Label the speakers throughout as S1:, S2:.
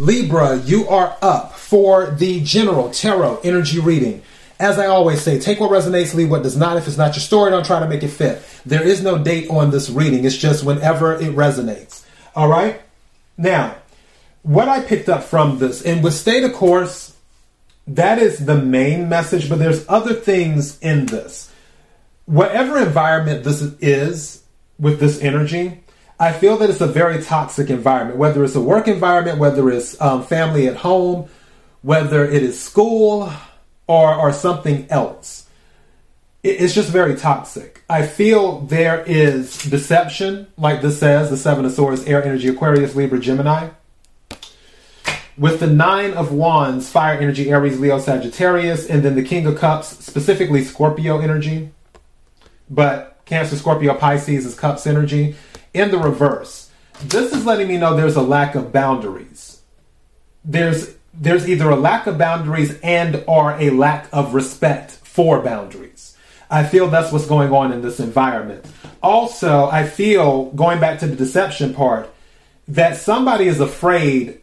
S1: Libra, you are up for the general tarot energy reading. As I always say, take what resonates, leave what does not. If it's not your story, don't try to make it fit. There is no date on this reading. It's just whenever it resonates. All right? Now, what I picked up from this, and with Stay the Course, that is the main message, but there's other things in this. Whatever environment this is with this energy, I feel that it's a very toxic environment, whether it's a work environment, whether it's um, family at home, whether it is school, or, or something else. It's just very toxic. I feel there is deception, like this says, the Seven of Swords, Air Energy, Aquarius, Libra, Gemini. With the Nine of Wands, Fire Energy, Aries, Leo, Sagittarius, and then the King of Cups, specifically Scorpio energy. But Cancer, Scorpio, Pisces is Cups energy. In the reverse, this is letting me know there's a lack of boundaries. There's there's either a lack of boundaries and or a lack of respect for boundaries. I feel that's what's going on in this environment. Also, I feel going back to the deception part that somebody is afraid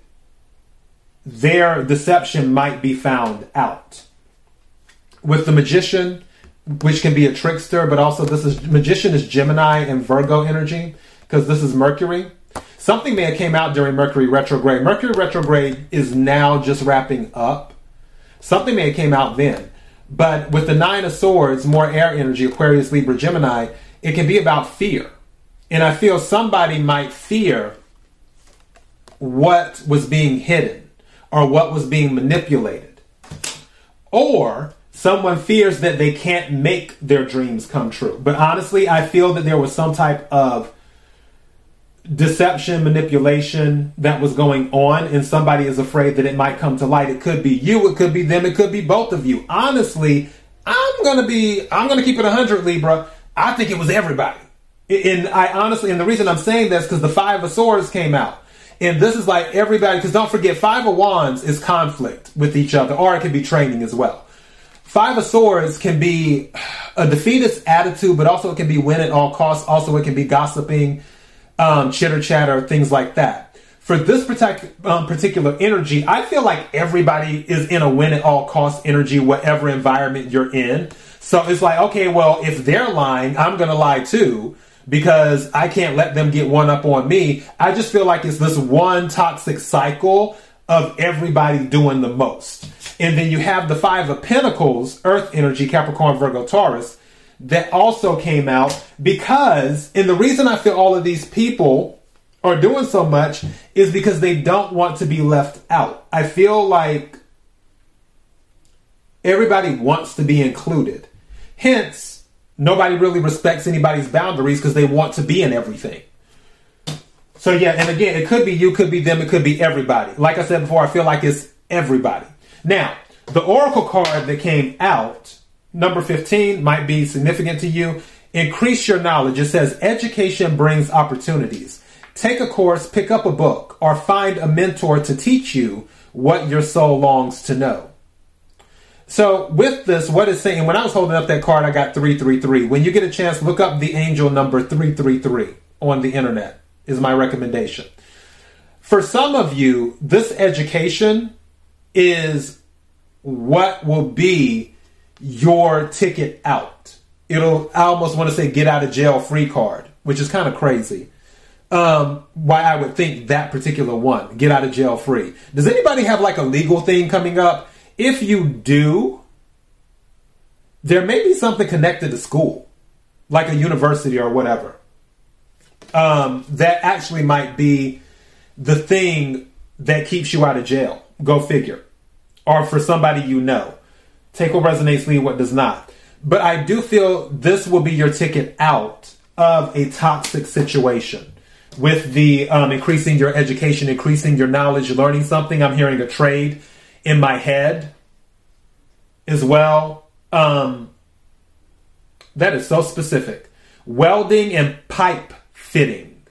S1: their deception might be found out. With the magician, which can be a trickster, but also this is magician is Gemini and Virgo energy because this is Mercury. Something may have came out during Mercury retrograde. Mercury retrograde is now just wrapping up. Something may have came out then. But with the Nine of Swords, more air energy, Aquarius, Libra, Gemini, it can be about fear. And I feel somebody might fear what was being hidden or what was being manipulated. Or someone fears that they can't make their dreams come true. But honestly, I feel that there was some type of deception, manipulation that was going on, and somebody is afraid that it might come to light. It could be you, it could be them, it could be both of you. Honestly, I'm gonna be, I'm gonna keep it 100 Libra. I think it was everybody. And I honestly, and the reason I'm saying this because the Five of Swords came out. And this is like everybody, because don't forget, Five of Wands is conflict with each other, or it can be training as well. Five of Swords can be a defeatist attitude, but also it can be win at all costs. Also, it can be gossiping, um, chitter chatter, things like that. For this um, particular energy, I feel like everybody is in a win at all cost energy, whatever environment you're in. So it's like, okay, well, if they're lying, I'm going to lie too because I can't let them get one up on me. I just feel like it's this one toxic cycle of everybody doing the most. And then you have the Five of Pentacles, Earth energy, Capricorn, Virgo, Taurus that also came out because, and the reason I feel all of these people are doing so much is because they don't want to be left out. I feel like everybody wants to be included. Hence, nobody really respects anybody's boundaries because they want to be in everything. So, yeah, and again, it could be you, could be them, it could be everybody. Like I said before, I feel like it's everybody. Now, the Oracle card that came out number 15 might be significant to you. Increase your knowledge. It says education brings opportunities. Take a course, pick up a book, or find a mentor to teach you what your soul longs to know. So, with this, what it's saying, when I was holding up that card, I got 333. When you get a chance, look up the angel number 333 on the internet, is my recommendation. For some of you, this education is what will be your ticket out. It'll, I almost want to say get out of jail free card, which is kind of crazy. Um, why I would think that particular one, get out of jail free. Does anybody have like a legal thing coming up? If you do, there may be something connected to school, like a university or whatever. Um, that actually might be the thing that keeps you out of jail. Go figure. Or for somebody you know. Take what resonates, leave what does not. But I do feel this will be your ticket out of a toxic situation with the um, increasing your education, increasing your knowledge, learning something. I'm hearing a trade in my head as well. Um, that is so specific. Welding and pipe fitting.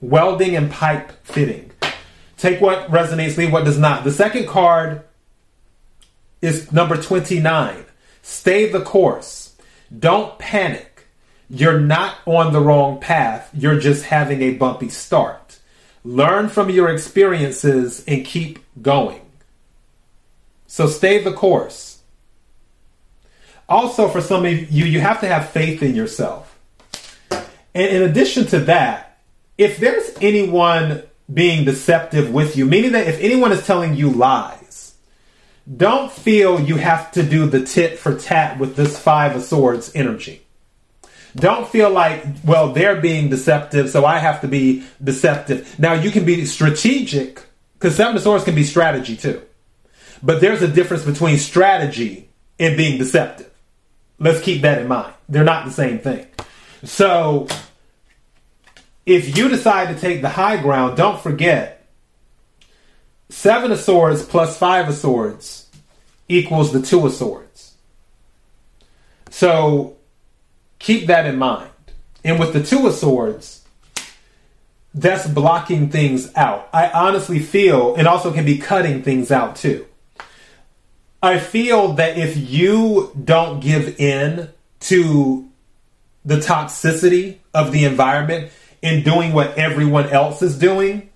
S1: Welding and pipe fitting. Take what resonates, leave what does not. The second card is number 29. Stay the course. Don't panic. You're not on the wrong path. You're just having a bumpy start. Learn from your experiences and keep going. So stay the course. Also, for some of you, you have to have faith in yourself. And in addition to that, if there's anyone being deceptive with you, meaning that if anyone is telling you lies, don't feel you have to do the tit for tat with this Five of Swords energy. Don't feel like, well, they're being deceptive, so I have to be deceptive. Now, you can be strategic, because Seven of Swords can be strategy too. But there's a difference between strategy and being deceptive. Let's keep that in mind. They're not the same thing. So, if you decide to take the high ground, don't forget Seven of Swords plus Five of Swords equals the Two of Swords. So, Keep that in mind. And with the Two of Swords, that's blocking things out. I honestly feel it also can be cutting things out too. I feel that if you don't give in to the toxicity of the environment in doing what everyone else is doing,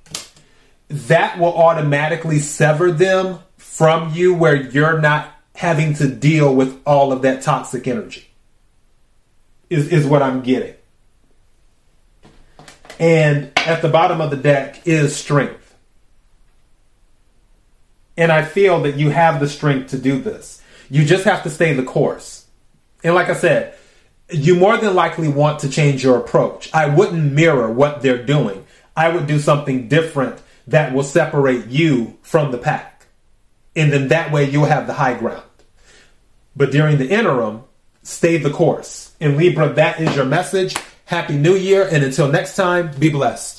S1: that will automatically sever them from you where you're not having to deal with all of that toxic energy is, is what I'm getting. And at the bottom of the deck is strength. And I feel that you have the strength to do this. You just have to stay the course. And like I said, you more than likely want to change your approach. I wouldn't mirror what they're doing. I would do something different that will separate you from the pack. And then that way you'll have the high ground. But during the interim, stay the course. In Libra, that is your message. Happy New Year, and until next time, be blessed.